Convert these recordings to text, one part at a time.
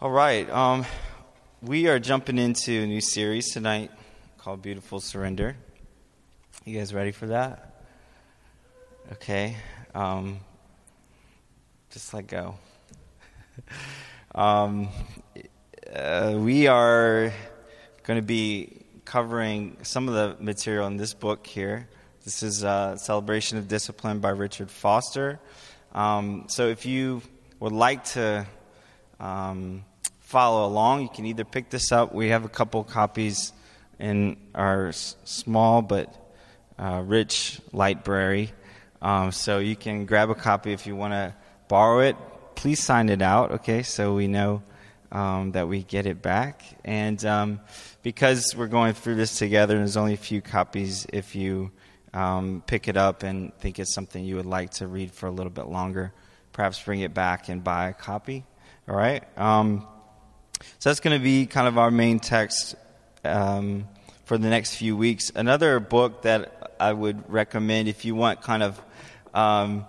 All right. Um, we are jumping into a new series tonight called Beautiful Surrender. You guys ready for that? Okay. Um, just let go. um, uh, we are going to be covering some of the material in this book here. This is a Celebration of Discipline by Richard Foster. Um, so if you would like to um, follow along, you can either pick this up. We have a couple copies in our s- small but uh, rich library. Um, so you can grab a copy if you want to borrow it. Please sign it out, okay, so we know um, that we get it back. And um, because we're going through this together, and there's only a few copies if you um, pick it up and think it's something you would like to read for a little bit longer. Perhaps bring it back and buy a copy. All right? Um, so that's going to be kind of our main text um, for the next few weeks. Another book that I would recommend if you want kind of um,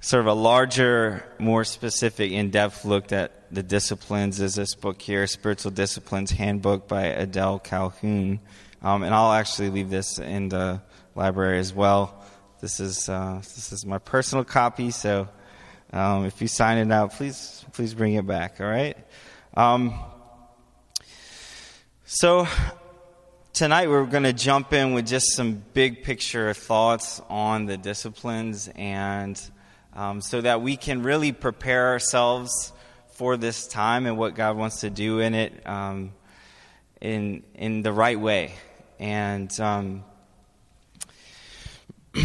sort of a larger, more specific, in depth look at the disciplines is this book here, Spiritual Disciplines Handbook by Adele Calhoun. Um, and I'll actually leave this in the library as well. This is, uh, this is my personal copy, so um, if you sign it out, please, please bring it back, all right? Um, so, tonight we're going to jump in with just some big picture thoughts on the disciplines, and um, so that we can really prepare ourselves for this time and what God wants to do in it um, in, in the right way. And um,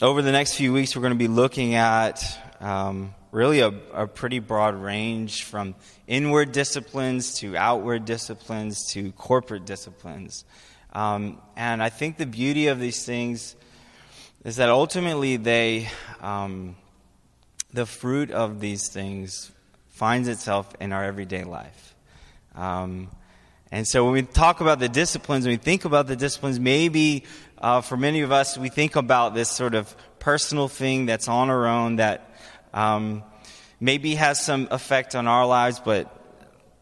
over the next few weeks, we're going to be looking at um, really a, a, pretty broad range from inward disciplines to outward disciplines to corporate disciplines. Um, and I think the beauty of these things is that ultimately they, um, the fruit of these things finds itself in our everyday life. And so when we talk about the disciplines, when we think about the disciplines, maybe uh, for many of us, we think about this sort of personal thing that's on our own that um, maybe has some effect on our lives, but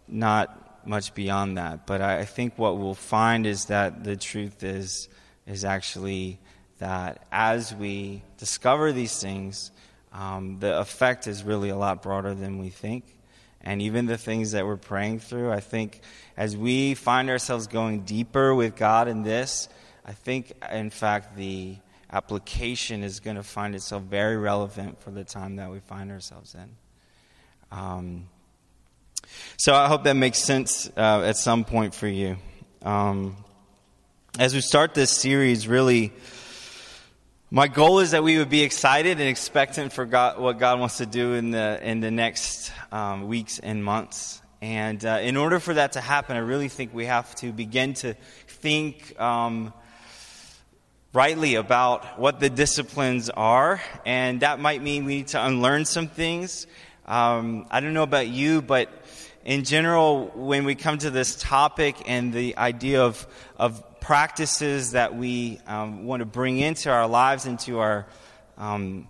not much beyond that. But I, I think what we'll find is that the truth is is actually that as we discover these things, um, the effect is really a lot broader than we think. And even the things that we're praying through, I think as we find ourselves going deeper with God in this, I think, in fact, the application is going to find itself very relevant for the time that we find ourselves in. Um, so I hope that makes sense uh, at some point for you. Um, as we start this series, really, my goal is that we would be excited and expectant for God, what God wants to do in the in the next um, weeks and months. And uh, in order for that to happen, I really think we have to begin to think um, rightly about what the disciplines are, and that might mean we need to unlearn some things. Um, I don't know about you, but in general, when we come to this topic and the idea of, of practices that we um, want to bring into our lives, into our um,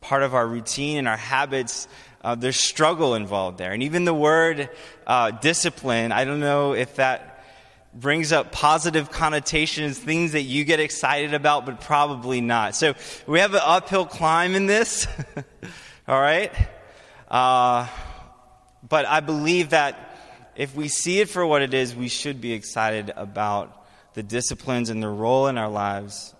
part of our routine and our habits, uh, there's struggle involved there. And even the word uh, discipline, I don't know if that brings up positive connotations, things that you get excited about, but probably not. So we have an uphill climb in this. All right? Uh, but I believe that if we see it for what it is, we should be excited about the disciplines and their role in our lives.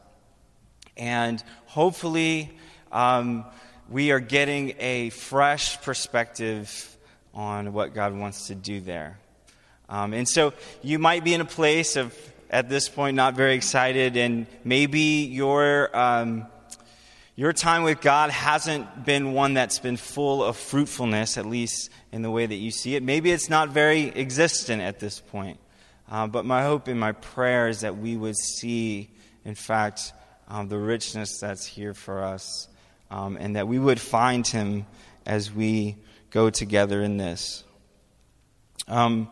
And hopefully, um, we are getting a fresh perspective on what God wants to do there. Um, and so you might be in a place of, at this point, not very excited, and maybe your, um, your time with God hasn't been one that's been full of fruitfulness, at least in the way that you see it. Maybe it's not very existent at this point. Uh, but my hope and my prayer is that we would see, in fact, um, the richness that's here for us, um, and that we would find Him as we go together in this. Um,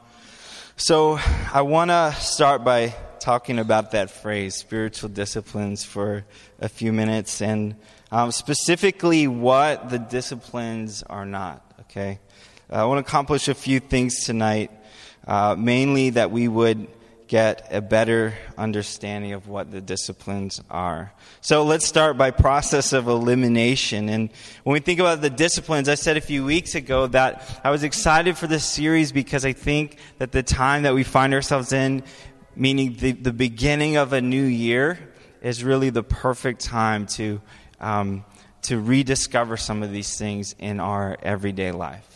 so I want to start by talking about that phrase, spiritual disciplines, for a few minutes, and um, specifically what the disciplines are not. Okay, I want to accomplish a few things tonight, uh, mainly that we would get a better understanding of what the disciplines are. So let's start by process of elimination. And when we think about the disciplines, I said a few weeks ago that I was excited for this series because I think that the time that we find ourselves in, meaning the, the beginning of a new year, is really the perfect time to, um, to rediscover some of these things in our everyday life.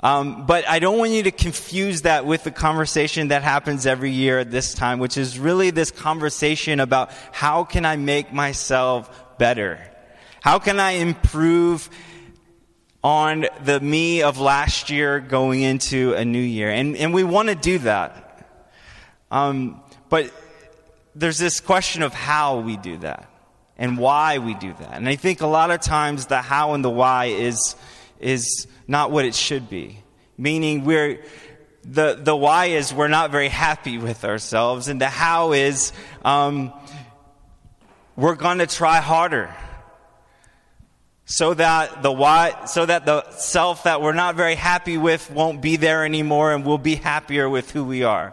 Um, but I don't want you to confuse that with the conversation that happens every year at this time, which is really this conversation about how can I make myself better? How can I improve on the me of last year going into a new year? And, and we want to do that. Um, but there's this question of how we do that and why we do that. And I think a lot of times the how and the why is, is not what it should be. Meaning we're, the, the why is we're not very happy with ourselves, and the how is um, we're going to try harder. So that the why, so that the self that we're not very happy with won't be there anymore and we'll be happier with who we are.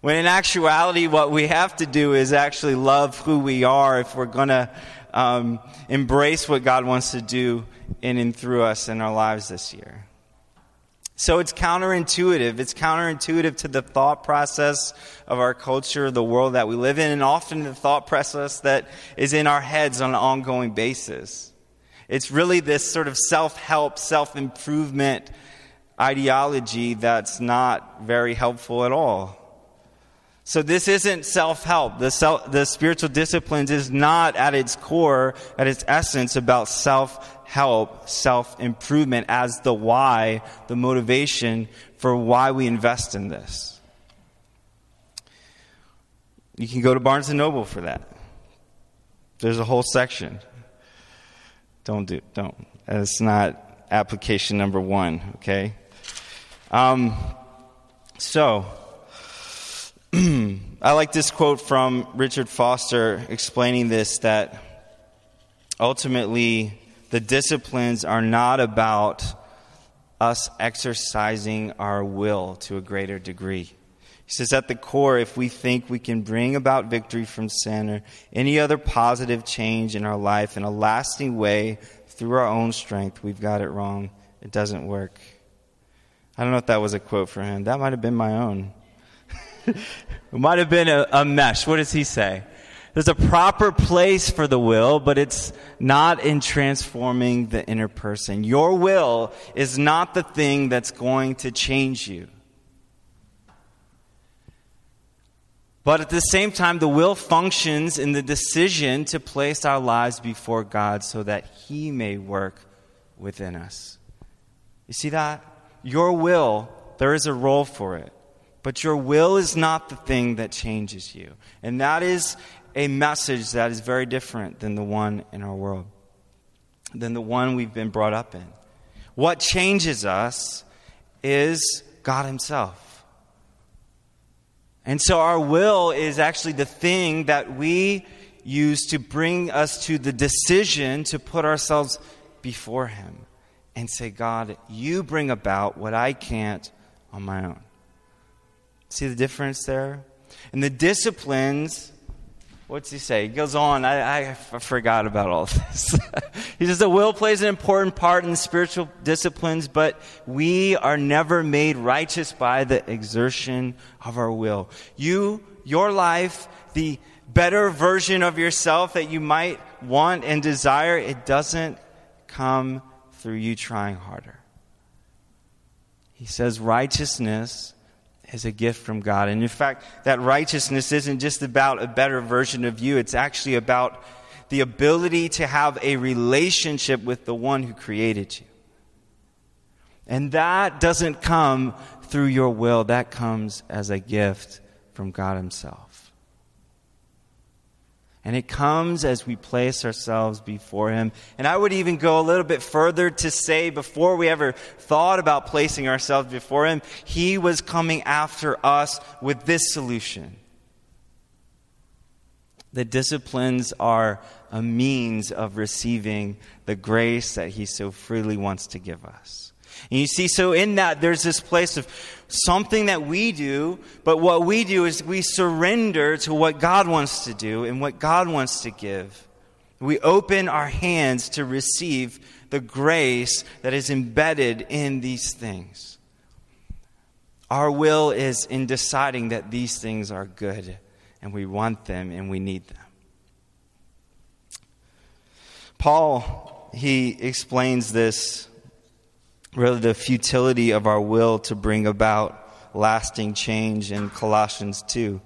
When in actuality, what we have to do is actually love who we are if we're going to um, embrace what God wants to do in and through us in our lives this year. So it's counterintuitive. It's counterintuitive to the thought process of our culture, the world that we live in, and often the thought process that is in our heads on an ongoing basis. It's really this sort of self help, self improvement ideology that's not very helpful at all. So this isn't self-help. The, self, the spiritual disciplines is not at its core, at its essence, about self help self improvement as the why, the motivation for why we invest in this. You can go to Barnes and Noble for that. There's a whole section. Don't do don't. That's not application number one, okay? Um, so, I like this quote from Richard Foster explaining this that ultimately the disciplines are not about us exercising our will to a greater degree. He says, at the core, if we think we can bring about victory from sin or any other positive change in our life in a lasting way through our own strength, we've got it wrong. It doesn't work. I don't know if that was a quote for him. That might have been my own. It might have been a, a mesh. What does he say? There's a proper place for the will, but it's not in transforming the inner person. Your will is not the thing that's going to change you. But at the same time, the will functions in the decision to place our lives before God so that He may work within us. You see that? Your will, there is a role for it. But your will is not the thing that changes you. And that is a message that is very different than the one in our world, than the one we've been brought up in. What changes us is God Himself. And so our will is actually the thing that we use to bring us to the decision to put ourselves before Him and say, God, you bring about what I can't on my own. See the difference there? And the disciplines What's he say? He goes on. I, I forgot about all this. he says the will plays an important part in the spiritual disciplines, but we are never made righteous by the exertion of our will. You, your life, the better version of yourself that you might want and desire, it doesn't come through you trying harder. He says righteousness is a gift from God. And in fact, that righteousness isn't just about a better version of you, it's actually about the ability to have a relationship with the one who created you. And that doesn't come through your will, that comes as a gift from God Himself. And it comes as we place ourselves before Him. And I would even go a little bit further to say, before we ever thought about placing ourselves before Him, He was coming after us with this solution. The disciplines are a means of receiving the grace that He so freely wants to give us. And you see, so in that, there's this place of something that we do, but what we do is we surrender to what God wants to do and what God wants to give. We open our hands to receive the grace that is embedded in these things. Our will is in deciding that these things are good and we want them and we need them. Paul, he explains this really the futility of our will to bring about lasting change in Colossians 2.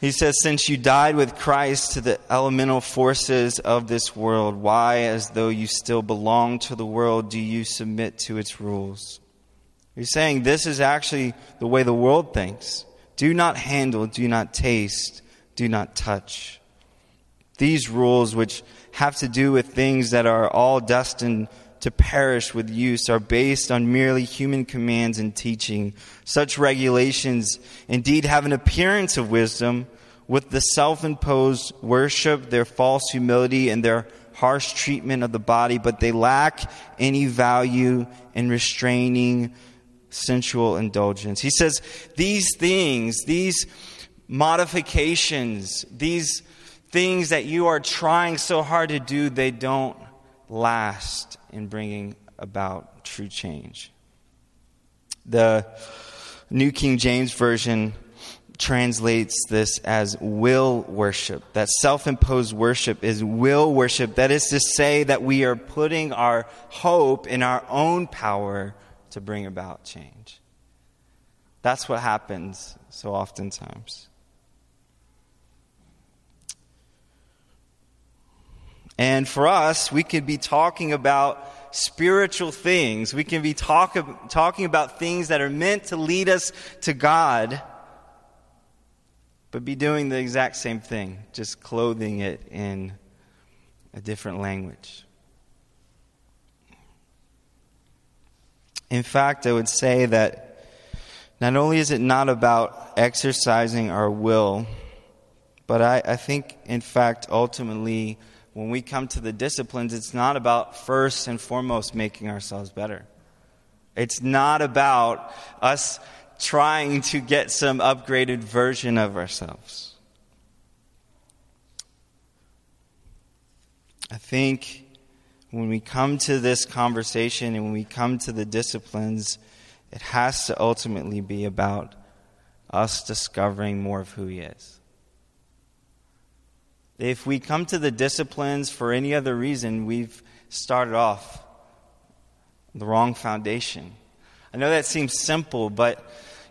He says, Since you died with Christ to the elemental forces of this world, why, as though you still belong to the world, do you submit to its rules? He's saying this is actually the way the world thinks. Do not handle, do not taste, do not touch. These rules, which have to do with things that are all destined to perish with use are based on merely human commands and teaching. Such regulations indeed have an appearance of wisdom with the self imposed worship, their false humility, and their harsh treatment of the body, but they lack any value in restraining sensual indulgence. He says these things, these modifications, these things that you are trying so hard to do, they don't last in bringing about true change. The New King James Version translates this as will worship. That self imposed worship is will worship. That is to say, that we are putting our hope in our own power to bring about change. That's what happens so oftentimes. And for us, we could be talking about spiritual things. We can be talk, talking about things that are meant to lead us to God, but be doing the exact same thing, just clothing it in a different language. In fact, I would say that not only is it not about exercising our will, but I, I think, in fact, ultimately, when we come to the disciplines, it's not about first and foremost making ourselves better. It's not about us trying to get some upgraded version of ourselves. I think when we come to this conversation and when we come to the disciplines, it has to ultimately be about us discovering more of who He is. If we come to the disciplines for any other reason, we've started off the wrong foundation. I know that seems simple, but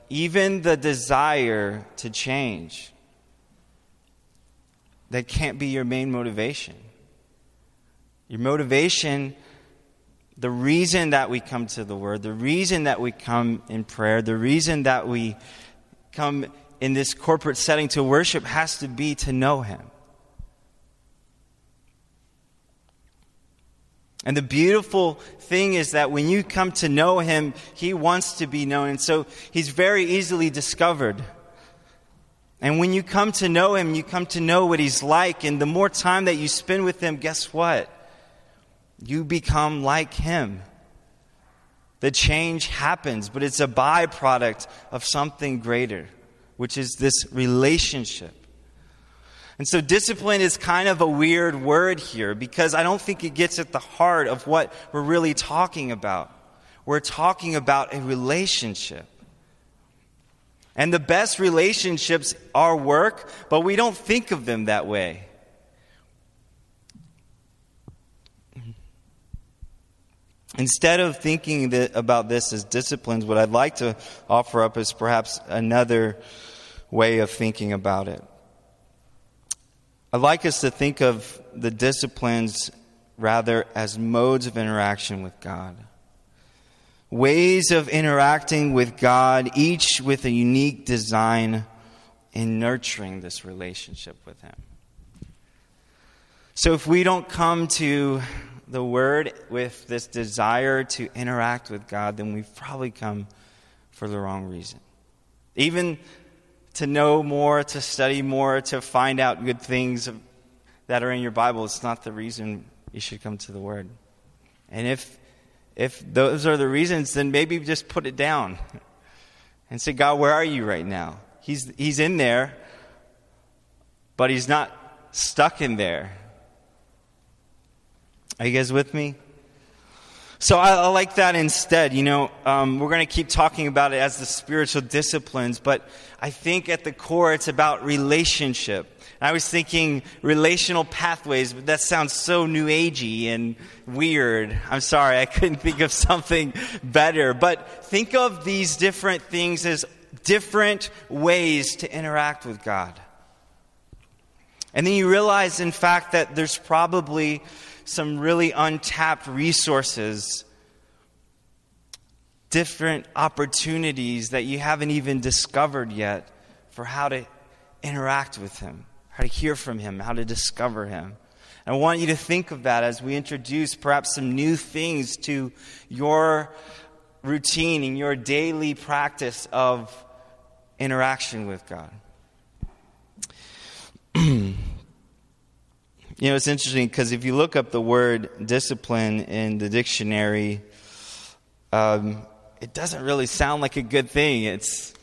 even the desire to change, that can't be your main motivation. Your motivation, the reason that we come to the Word, the reason that we come in prayer, the reason that we come in this corporate setting to worship has to be to know Him. And the beautiful thing is that when you come to know him, he wants to be known. And so he's very easily discovered. And when you come to know him, you come to know what he's like. And the more time that you spend with him, guess what? You become like him. The change happens, but it's a byproduct of something greater, which is this relationship. And so discipline is kind of a weird word here because I don't think it gets at the heart of what we're really talking about. We're talking about a relationship. And the best relationships are work, but we don't think of them that way. Instead of thinking that, about this as disciplines, what I'd like to offer up is perhaps another way of thinking about it. I'd like us to think of the disciplines rather as modes of interaction with God. Ways of interacting with God, each with a unique design in nurturing this relationship with Him. So if we don't come to the Word with this desire to interact with God, then we've probably come for the wrong reason. Even to know more, to study more, to find out good things that are in your Bible, it's not the reason you should come to the Word. And if if those are the reasons, then maybe just put it down and say, God, where are you right now? He's, he's in there, but he's not stuck in there. Are you guys with me? So I, I like that instead. You know, um, we're going to keep talking about it as the spiritual disciplines, but I think at the core it's about relationship. I was thinking relational pathways, but that sounds so new agey and weird. I'm sorry, I couldn't think of something better. But think of these different things as different ways to interact with God. And then you realize, in fact, that there's probably some really untapped resources, different opportunities that you haven't even discovered yet for how to interact with Him, how to hear from Him, how to discover Him. And I want you to think of that as we introduce perhaps some new things to your routine and your daily practice of interaction with God. You know, it's interesting because if you look up the word discipline in the dictionary, um, it doesn't really sound like a good thing. It's,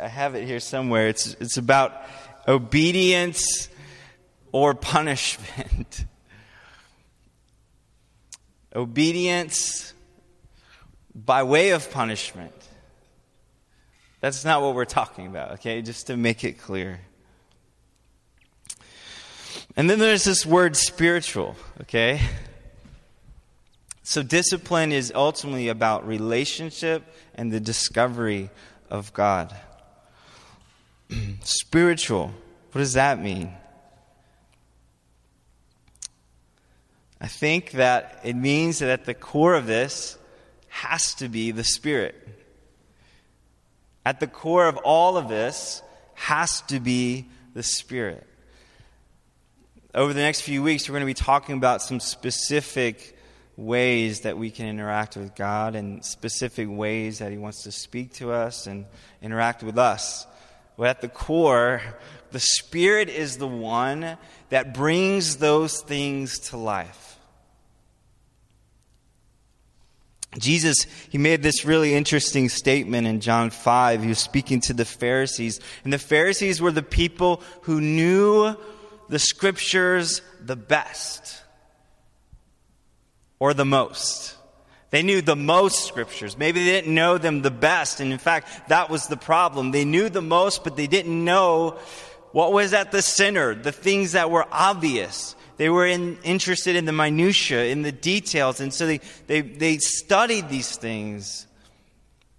I have it here somewhere. It's, it's about obedience or punishment. obedience by way of punishment. That's not what we're talking about, okay? Just to make it clear. And then there's this word spiritual, okay? So discipline is ultimately about relationship and the discovery of God. spiritual, what does that mean? I think that it means that at the core of this has to be the Spirit. At the core of all of this has to be the Spirit over the next few weeks, we're going to be talking about some specific ways that we can interact with God and specific ways that He wants to speak to us and interact with us. But at the core, the Spirit is the one that brings those things to life. Jesus, he made this really interesting statement in John 5. He was speaking to the Pharisees. And the Pharisees were the people who knew the scriptures the best or the most. They knew the most scriptures. Maybe they didn't know them the best. And in fact, that was the problem. They knew the most, but they didn't know what was at the center, the things that were obvious. They were in, interested in the minutiae, in the details. And so they, they, they studied these things,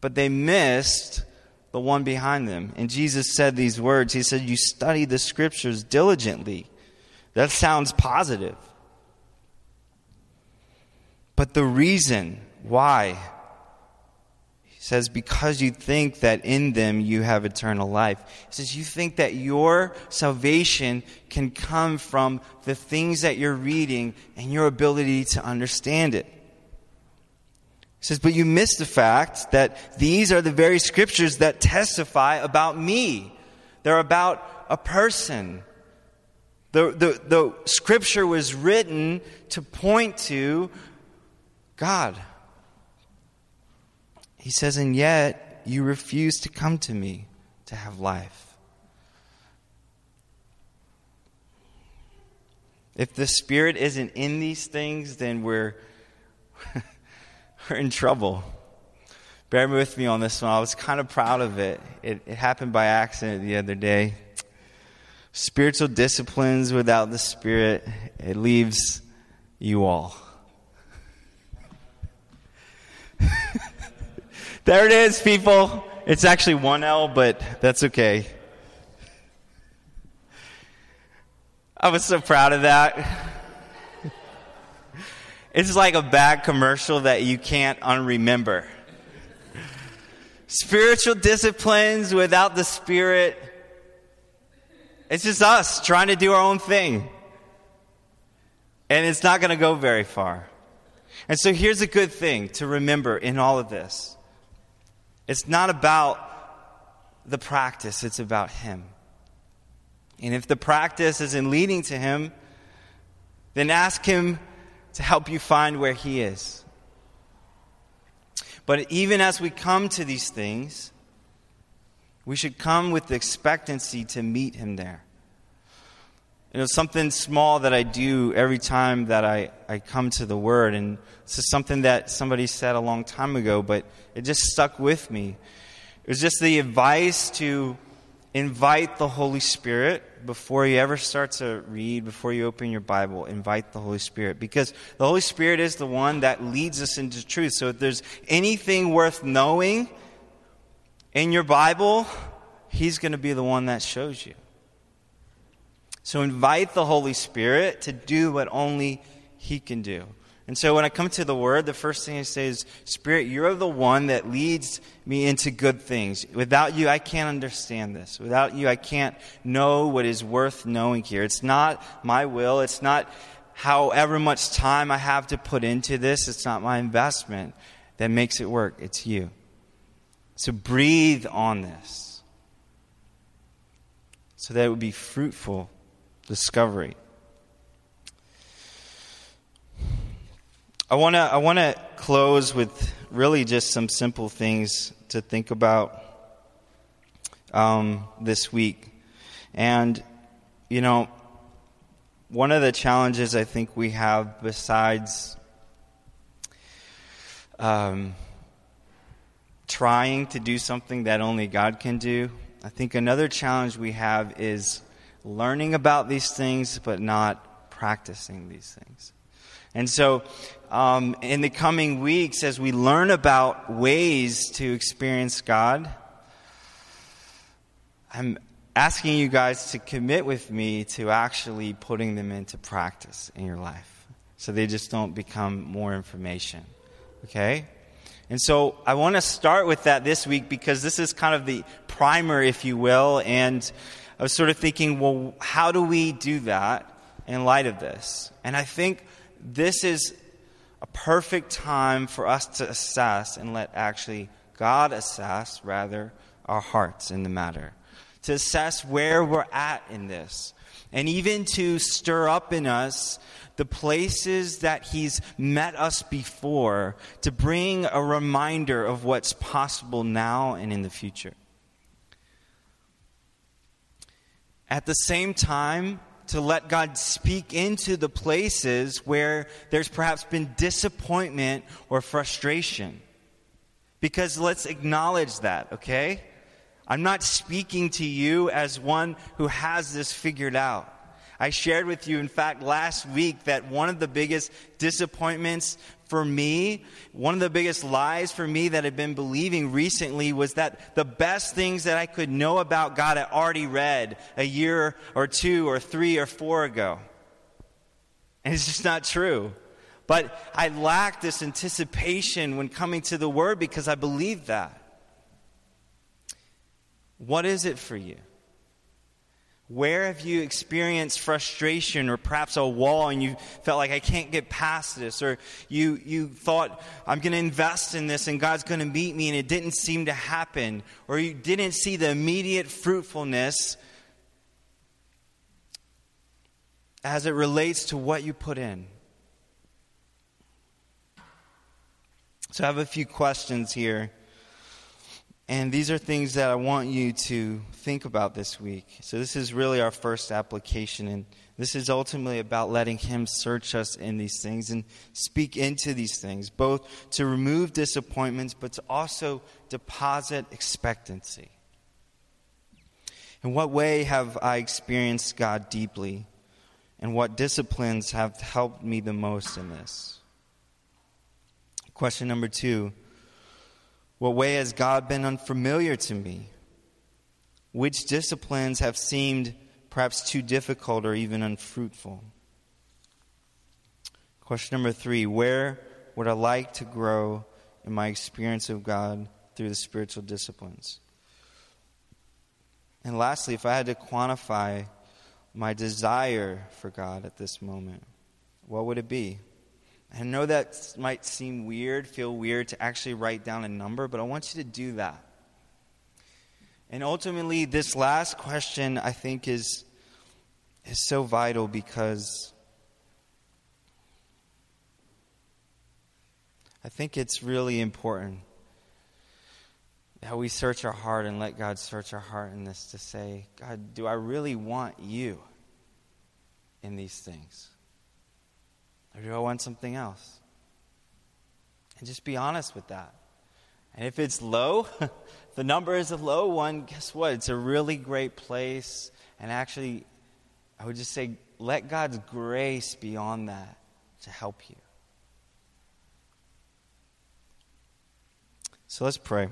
but they missed the one behind them. And Jesus said these words He said, You study the scriptures diligently. That sounds positive. But the reason why, he says, because you think that in them you have eternal life. He says, you think that your salvation can come from the things that you're reading and your ability to understand it. He says, but you miss the fact that these are the very scriptures that testify about me. They're about a person. The, the, the scripture was written to point to God. He says, and yet you refuse to come to me to have life. If the Spirit isn't in these things, then we're in trouble. Bear with me on this one. I was kind of proud of it. It, it happened by accident the other day. Spiritual disciplines without the Spirit, it leaves you all. there it is, people. It's actually one L, but that's okay. I was so proud of that. It's like a bad commercial that you can't unremember. Spiritual disciplines without the Spirit. It's just us trying to do our own thing. And it's not going to go very far. And so here's a good thing to remember in all of this it's not about the practice, it's about Him. And if the practice isn't leading to Him, then ask Him to help you find where He is. But even as we come to these things, we should come with the expectancy to meet him there. You know, something small that I do every time that I, I come to the Word, and this is something that somebody said a long time ago, but it just stuck with me. It was just the advice to invite the Holy Spirit before you ever start to read, before you open your Bible, invite the Holy Spirit. Because the Holy Spirit is the one that leads us into truth. So if there's anything worth knowing in your Bible, He's going to be the one that shows you. So invite the Holy Spirit to do what only He can do. And so when I come to the Word, the first thing I say is, Spirit, you're the one that leads me into good things. Without you, I can't understand this. Without you, I can't know what is worth knowing here. It's not my will. It's not however much time I have to put into this. It's not my investment that makes it work. It's you. So breathe on this so that it would be fruitful discovery. I want to I want to close with really just some simple things to think about um, this week, and you know, one of the challenges I think we have besides um, trying to do something that only God can do, I think another challenge we have is learning about these things but not practicing these things. And so um, in the coming weeks as we learn about ways to experience God. I'm asking you guys to commit with me to actually putting them into practice in your life so they just don't become more information. Okay? And so I want to start with that this week because this is kind of the primer, if you will. And I was sort of thinking, well, how do we do that in light of this? And I think this is a perfect time for us to assess and let actually God assess, rather, our hearts in the matter. To assess where we're at in this. And even to stir up in us the places that He's met us before, to bring a reminder of what's possible now and in the future. At the same time, to let God speak into the places where there's perhaps been disappointment or frustration. Because let's acknowledge that, okay? I'm not speaking to you as one who has this figured out. I shared with you, in fact, last week that one of the biggest disappointments for me, one of the biggest lies for me that I've been believing recently was that the best things that I could know about God I already read a year or two or three or four ago. And it's just not true. But I lacked this anticipation when coming to the Word because I believed that. What is it for you? Where have you experienced frustration or perhaps a wall and you felt like I can't get past this? Or you, you thought, I'm going to invest in this and God's going to meet me and it didn't seem to happen? Or you didn't see the immediate fruitfulness as it relates to what you put in? So I have a few questions here and these are things that I want you to think about this week. So, this is really our first application. And this is ultimately about letting Him search us in these things and speak into these things, both to remove disappointments, but to also deposit expectancy. In what way have I experienced God deeply? And what disciplines have helped me the most in this? Question number two what way has God been unfamiliar to me? Which disciplines have seemed perhaps too difficult or even unfruitful? Question number three Where would I like to grow in my experience of God through the spiritual disciplines? And lastly, if I had to quantify my desire for God at this moment, what would it be? I know that might seem weird, feel weird to actually write down a number, but I want you to do that. And ultimately, this last question I think is, is so vital because I think it's really important That we search our heart and let God search our heart in this to say, God, do I really want you in these things? Or do I want something else? And just be honest with that. And if it's low, the number is a low one, guess what? It's a really great place. And actually, I would just say, let God's grace be on that to help you. So let's pray.